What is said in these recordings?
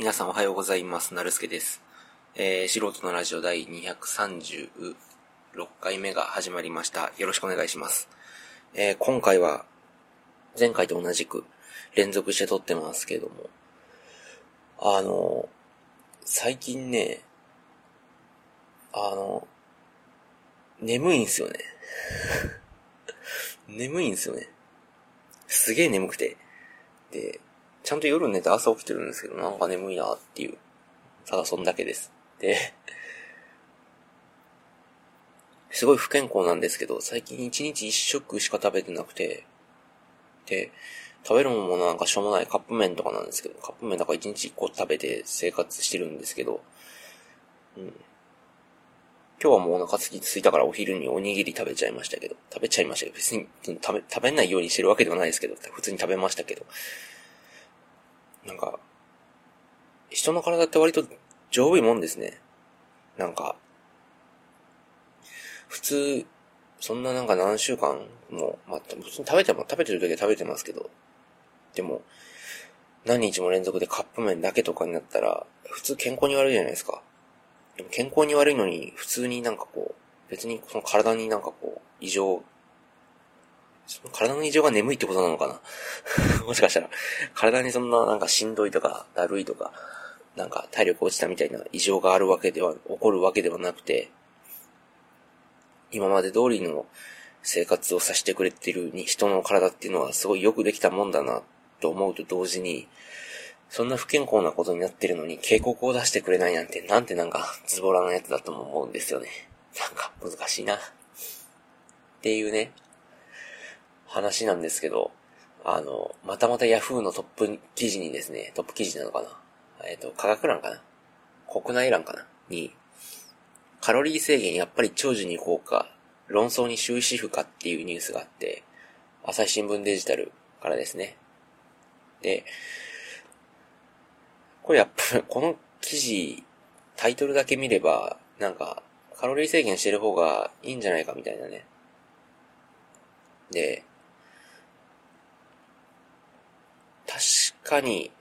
皆さんおはようございます。なるすけです。えー、素人のラジオ第236回目が始まりました。よろしくお願いします。えー、今回は、前回と同じく連続して撮ってますけども、あの、最近ね、あの、眠いんすよね。眠いんすよね。すげえ眠くて。で、ちゃんと夜寝て朝起きてるんですけど、なんか眠いなっていう。ただそんだけです。で、すごい不健康なんですけど、最近一日一食しか食べてなくて、で、食べるものなんかしょうもないカップ麺とかなんですけど、カップ麺だから一日一個食べて生活してるんですけど、うん。今日はもうお腹すきついたからお昼におにぎり食べちゃいましたけど、食べちゃいましたけど、別に食べ、食べないようにしてるわけではないですけど、普通に食べましたけど、なんか、人の体って割と丈夫いもんですね。なんか、普通、そんななんか何週間も、まあ、普通に食べても、食べてる時は食べてますけど、でも、何日も連続でカップ麺だけとかになったら、普通健康に悪いじゃないですか。でも健康に悪いのに、普通になんかこう、別にその体になんかこう、異常、体の異常が眠いってことなのかな？もしかしたら、体にそんななんかしんどいとか、だるいとか、なんか体力落ちたみたいな異常があるわけでは、起こるわけではなくて、今まで通りの生活をさせてくれてる人の体っていうのはすごいよくできたもんだなと思うと同時に、そんな不健康なことになってるのに警告を出してくれないなんて、なんてなんかズボラなやつだとも思うんですよね。なんか難しいな。っていうね、話なんですけど、あの、またまた Yahoo のトップ記事にですね、トップ記事なのかな？えっ、と、科学欄かな？国内欄かな？に、カロリー制限やっぱり長寿に効果、論争に終止符かっていうニュースがあって、朝日新聞デジタルからですね。で、これやっぱ、この記事、タイトルだけ見れば、なんか、カロリー制限してる方がいいんじゃないかみたいなね。で、確かに、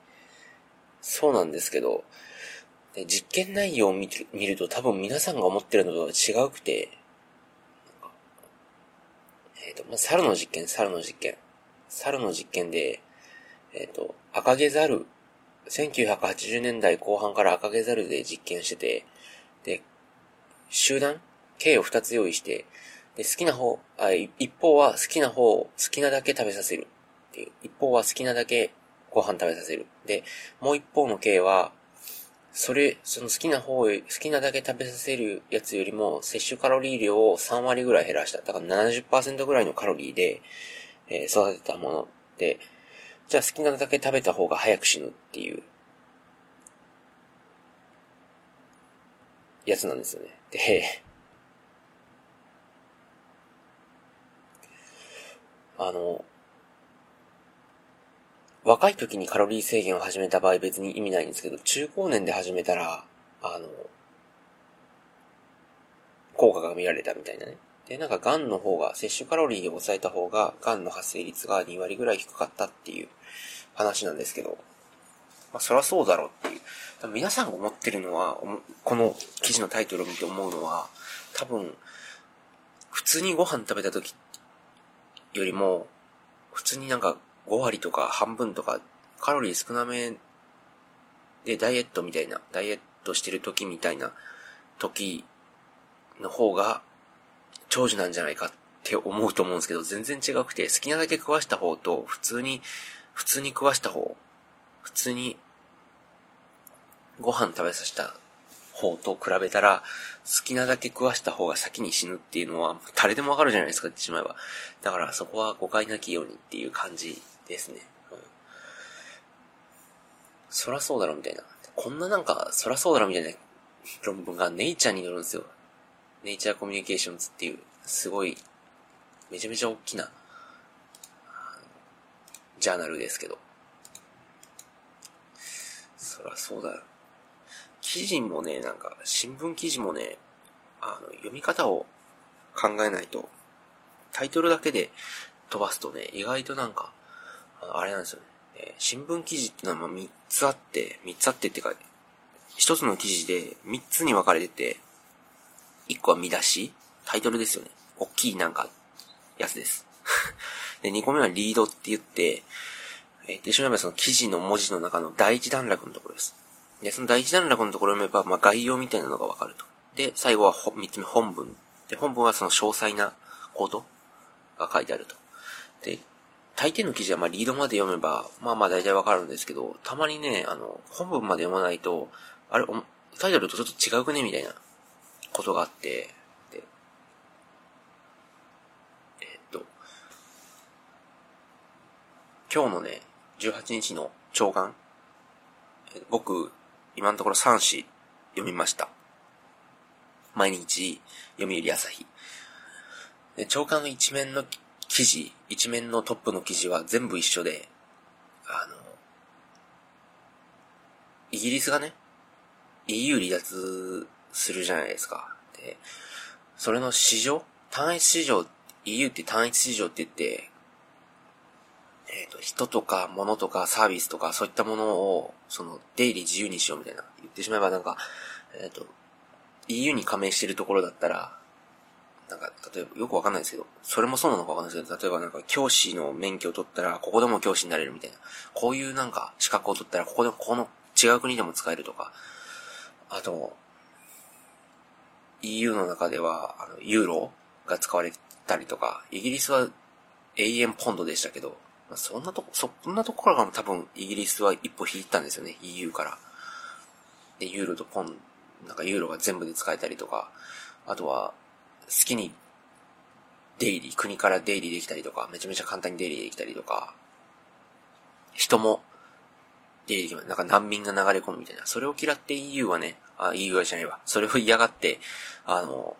そうなんですけど、実験内容を見て見ると多分皆さんが思ってるのとは違うくて、えっ、と、まあ、猿の実験、猿の実験。猿の実験で、えっ、と、赤毛猿、1980年代後半から赤毛猿で実験してて、で、集団 ?K を2つ用意して、で、好きな方、あ、一方は好きな方を好きなだけ食べさせるっていう。一方は好きなだけご飯食べさせる。で、もう一方の K は、それ、その好きな方、好きなだけ食べさせるやつよりも、摂取カロリー量を3割ぐらい減らした。だから70%ぐらいのカロリーで、えー育てたもので、じゃあ好きなだけ食べた方が早く死ぬっていう、やつなんですよね。で、あの、若い時にカロリー制限を始めた場合別に意味ないんですけど、中高年で始めたら、あの、効果が見られたみたいなね。で、なんか癌の方が、摂取カロリーで抑えた方が、癌の発生率が2割ぐらい低かったっていう話なんですけど、まあそりゃそうだろうっていう。皆さんが思ってるのは、この記事のタイトルを見て思うのは、多分、普通にご飯食べた時よりも、普通になんか5割とか半分とか、カロリー少なめでダイエットみたいな、ダイエットしてる時みたいな時の方が長寿なんじゃないかって思うと思うんですけど、全然違くて、好きなだけ食わした方と、普通に、普通に食わした方、普通にご飯食べさせた方と比べたら、好きなだけ食わした方が先に死ぬっていうのは、誰でもわかるじゃないですか、言ってしまえば。だからそこは誤解なきようにっていう感じですね。うん、そらそうだろみたいな。こんななんか、そらそうだろみたいな論文がネイチャーに載るんですよ。ネイチャーコミュニケーションズっていう、すごい、めちゃめちゃ大きな、ジャーナルですけど。そらそうだよ。記事もね、なんか、新聞記事もね、あの、読み方を考えないと、タイトルだけで飛ばすとね、意外となんか、あれなんですよね。えー、新聞記事ってのはま3つあって、3つあってっていうか、1つの記事で3つに分かれてて、1個は見出しタイトルですよね。大きいなんか、やつです。で、2個目はリードって言って、えー、で、しまえばその記事の文字の中の第一段落のところです。で、その第一段落のところを読めば、まあ、概要みたいなのがわかると。で、最後は3つ目本文。で、本文はその詳細なことが書いてあると。で、大抵の記事はまあリードまで読めば、まあまあ大体わかるんですけど、たまにね、あの、本文まで読まないと、あれ、タイトルとちょっと違うくねみたいなことがあって、で、え、っと、今日のね、18日の長官、僕、今のところ3紙読みました。毎日、読売朝日。で、長官の一面の記事、一面のトップの記事は全部一緒で、あの、イギリスがね、EU 離脱するじゃないですか。で、それの市場単一市場、EU って単一市場って言って、えっ、ー、と、人とか物とかサービスとかそういったものを、その、出入り自由にしようみたいな。言ってしまえばなんか、えっ、ー、と、EU に加盟してるところだったら、なんか、例えば、よくわかんないですけど、それもそうなのかわかんないですけど、例えばなんか、教師の免許を取ったら、ここでも教師になれるみたいな。こういうなんか、資格を取ったら、ここで、この違う国でも使えるとか。あと、EU の中では、あの、ユーロが使われたりとか、イギリスは永遠ポンドでしたけど、そんなとこ、そんなところからも多分イギリスは一歩引いたんですよね、EU から。で、ユーロとポン、なんかユーロが全部で使えたりとか、あとは、好きに出入り、国から出入りできたりとか、めちゃめちゃ簡単に出入りできたりとか、人も出入りできます。なんか難民が流れ込むみたいな。それを嫌って EU はね、あ、EU はじゃないわ。それを嫌がって、あの、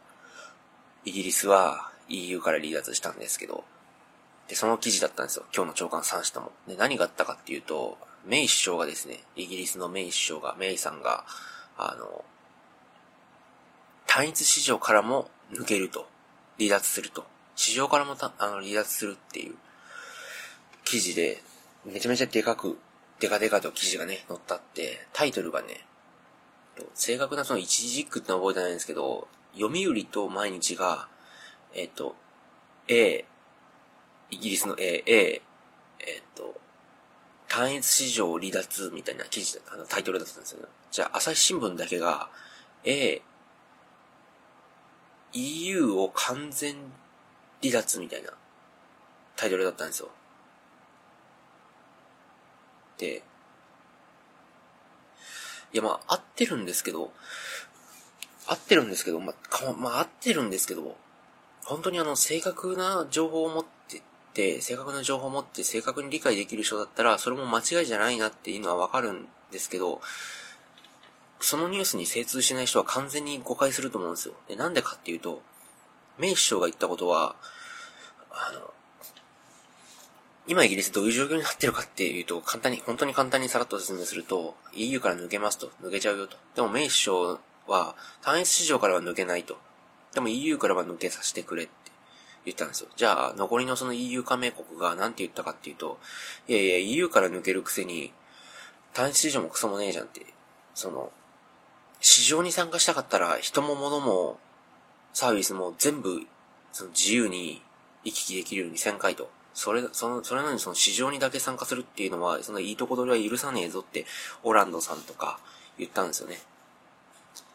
イギリスは EU から離脱したんですけど、で、その記事だったんですよ。今日の長官3紙とも。で、何があったかっていうと、メイ首相がですね、イギリスのメイ首相が、メイさんが、あの、単一市場からも抜けると。離脱すると。市場からもた、あの、離脱するっていう記事で、めちゃめちゃでかく、でかでかと記事がね、載ったって、タイトルがね、正確なその一時軸ってのは覚えてないんですけど、読売と毎日が、えっ、と、A、イギリスの A、A、えっと、単一市場離脱みたいな記事、あの、タイトルだったんですよね。じゃあ、朝日新聞だけが、A、EU を完全離脱みたいなタイトルだったんですよ。で、いや、まあ、合ってるんですけど、合ってるんですけど、まあ、まあ、合ってるんですけど、本当にあの、正確な情報を持ってて、正確な情報を持って正確に理解できる人だったら、それも間違いじゃないなっていうのはわかるんですけど、そのニュースに精通しない人は完全に誤解すると思うんですよ。で、なんでかっていうと、メイ首相が言ったことは、あの、今イギリスどういう状況になってるかっていうと、簡単に、本当に簡単にさらっと説明すると、EU から抜けますと、抜けちゃうよと。でもメイ首相は、単一市場からは抜けないと。でも EU からは抜けさせてくれって言ったんですよ。じゃあ、残りのその EU 加盟国が何て言ったかっていうと、いやいや、EU から抜けるくせに、単一市場もクソもねえじゃんって、その、市場に参加したかったら、人も物も、サービスも全部、その自由に行き来できるようにせんかいと。それ、その、それなのにその市場にだけ参加するっていうのは、そのいいとこ取りは許さねえぞって、オランドさんとか言ったんですよね。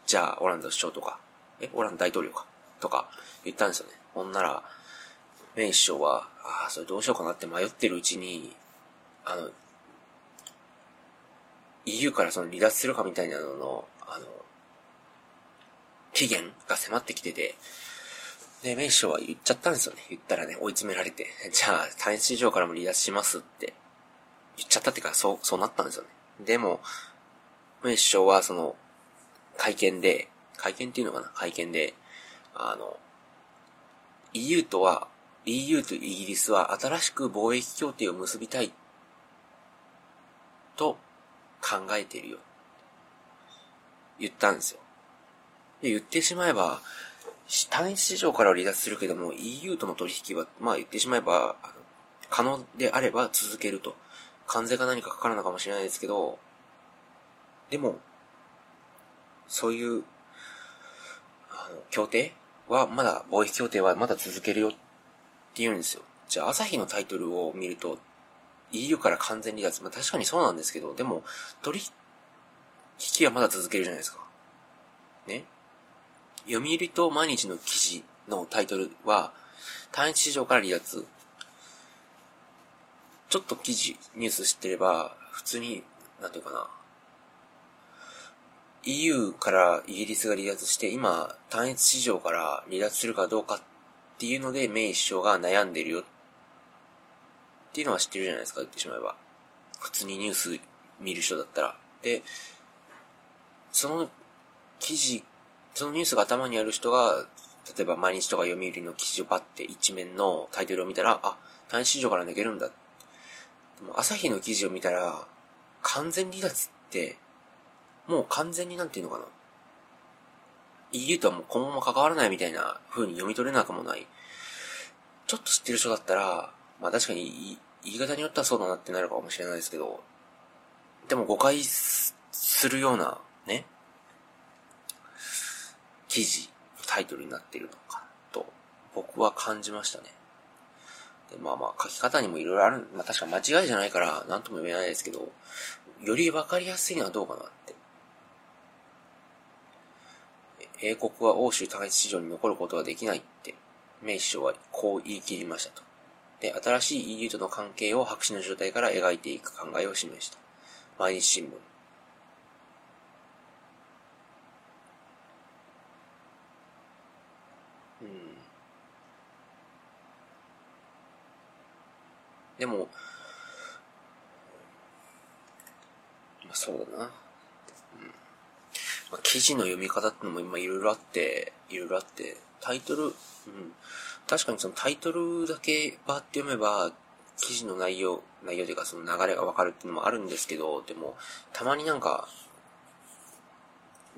じゃあ、オランド首相とか、え、オランド大統領か、とか言ったんですよね。ほんなら、メイ首相は、ああ、それどうしようかなって迷ってるうちに、あの、EU からその離脱するかみたいなのの、あの、期限が迫ってきてて、で、メイ首相は言っちゃったんですよね。言ったらね、追い詰められて。じゃあ、単一市場からも離脱しますって言っちゃったってか、そう、そうなったんですよね。でも、メイ首相はその、会見で、会見っていうのかな？会見で、あの、EU とは、EU とイギリスは新しく貿易協定を結びたいと考えているよ。言ったんですよ。で、言ってしまえば、単一市場からは離脱するけども、EU との取引は、まあ言ってしまえば、可能であれば続けると。関税か何かかかるのかもしれないですけど、でも、そういう、あの、協定はまだ、貿易協定はまだ続けるよって言うんですよ。じゃあ、朝日のタイトルを見ると、EU から完全離脱。まあ確かにそうなんですけど、でも、取引はまだ続けるじゃないですか。ね？読売と毎日の記事のタイトルは、単一市場から離脱。ちょっと記事、ニュース知ってれば、普通に、なんていうかな。EU からイギリスが離脱して、今、単一市場から離脱するかどうかっていうので、メイ首相が悩んでるよっていうのは知ってるじゃないですか、言ってしまえば。普通にニュース見る人だったら。で、その記事、そのニュースが頭にある人が、例えば毎日とか読売の記事をパって一面のタイトルを見たら、あ、単市場から抜けるんだ。でも朝日の記事を見たら、完全離脱って、もう完全になんていうのかな。EU とはもうこのまま関わらないみたいな風に読み取れなくもない。ちょっと知ってる人だったら、まあ確かに言い方によってはそうだなってなるかもしれないですけど、でも誤解するようなね、記事、タイトルになっているのかと僕は感じましたね。でまあまあ書き方にもいろいろある、まあ確か間違いじゃないから何とも言えないですけど、よりわかりやすいのはどうかなって。英国は欧州単一市場に残ることはできないって、名首相はこう言い切りましたと。で、新しい EU との関係を白紙の状態から描いていく考えを示した。毎日新聞。でも、まあそうだな。うんまあ、記事の読み方ってのも今いろいろあって、いろいろあって、タイトル、うん。確かにそのタイトルだけバーって読めば、記事の内容、内容というかその流れがわかるっていうのもあるんですけど、でも、たまになんか、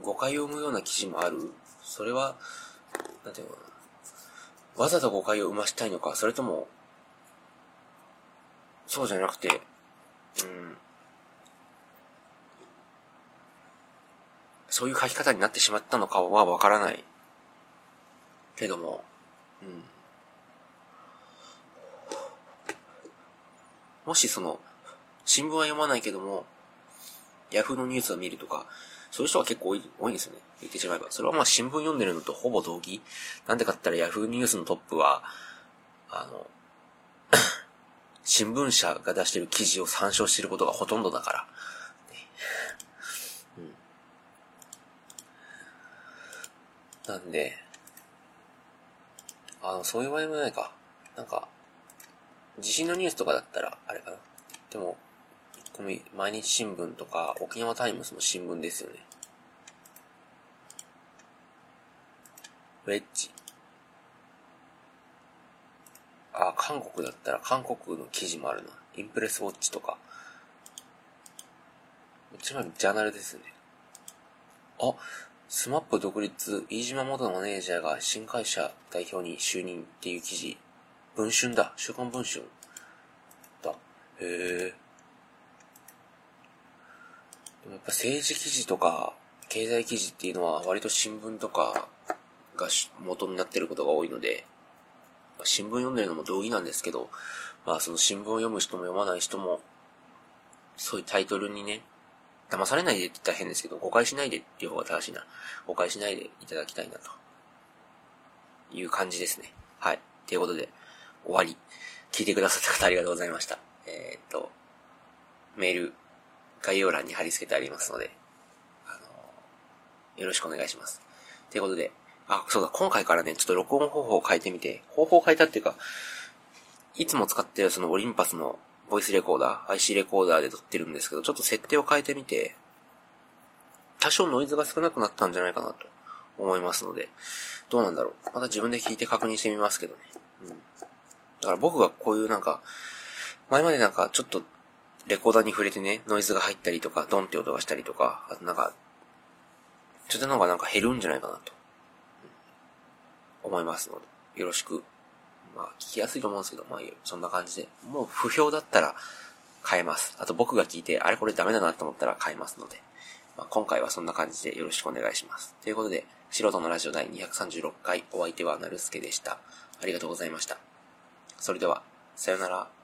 誤解を生むような記事もある。それは、なんていうのかな。わざと誤解を生ましたいのか、それとも、そうじゃなくて、うん、そういう書き方になってしまったのかはわからない。けども、うん。もしその、新聞は読まないけども、ヤフーのニュースを見るとか、そういう人は結構多い多いんですよね。言ってしまえば。それはまあ新聞読んでるのとほぼ同義。なんでかって言ったらヤフーニュースのトップは、あの、新聞社が出してる記事を参照していることがほとんどだから。うんなんで、あの、そういう場合もないか。なんか、地震のニュースとかだったら、あれかな。でも、この毎日新聞とか、沖縄タイムズの新聞ですよね。Wedge。あ、韓国だったら韓国の記事もあるな。 Impress Watch とか。一番ジャーナルですね。あ、 SMAP 独立、飯島元マネージャーが新会社代表に就任っていう記事。文春だ。週刊文春。だ。へえ。でもやっぱ政治記事とか、経済記事っていうのは割と新聞とかが元になってることが多いので、新聞読んでるのも同義なんですけど、まあその新聞を読む人も読まない人も、そういうタイトルにね、騙されないでって言ったら変ですけど、誤解しないでっていう方が正しいな。誤解しないでいただきたいなと。いう感じですね。はい。ということで、終わり。聞いてくださった方ありがとうございました。えー、っと、メール、概要欄に貼り付けてありますので、あのー、よろしくお願いします。ということで、あ、そうだ、今回からね、ちょっと録音方法を変えてみて、方法を変えたっていうか、いつも使ってるそのオリンパスのボイスレコーダー、IC レコーダーで撮ってるんですけど、ちょっと設定を変えてみて、多少ノイズが少なくなったんじゃないかなと思いますので、どうなんだろう。また自分で聞いて確認してみますけどね。うん。だから僕がこういうなんか、前までなんかちょっとレコーダーに触れてね、ノイズが入ったりとか、ドンって音がしたりとか、あとなんか、ちょっとなんかなんか減るんじゃないかなと、思いますので、よろしくまあ、聞きやすいと思うんですけど、まあ、そんな感じで。もう不評だったら変えます。あと僕が聞いて、あれこれダメだなと思ったら変えますので、まあ、今回はそんな感じでよろしくお願いします。ということで、素人のラジオ第236回、お相手はなるすけでした。ありがとうございました。それでは、さよなら。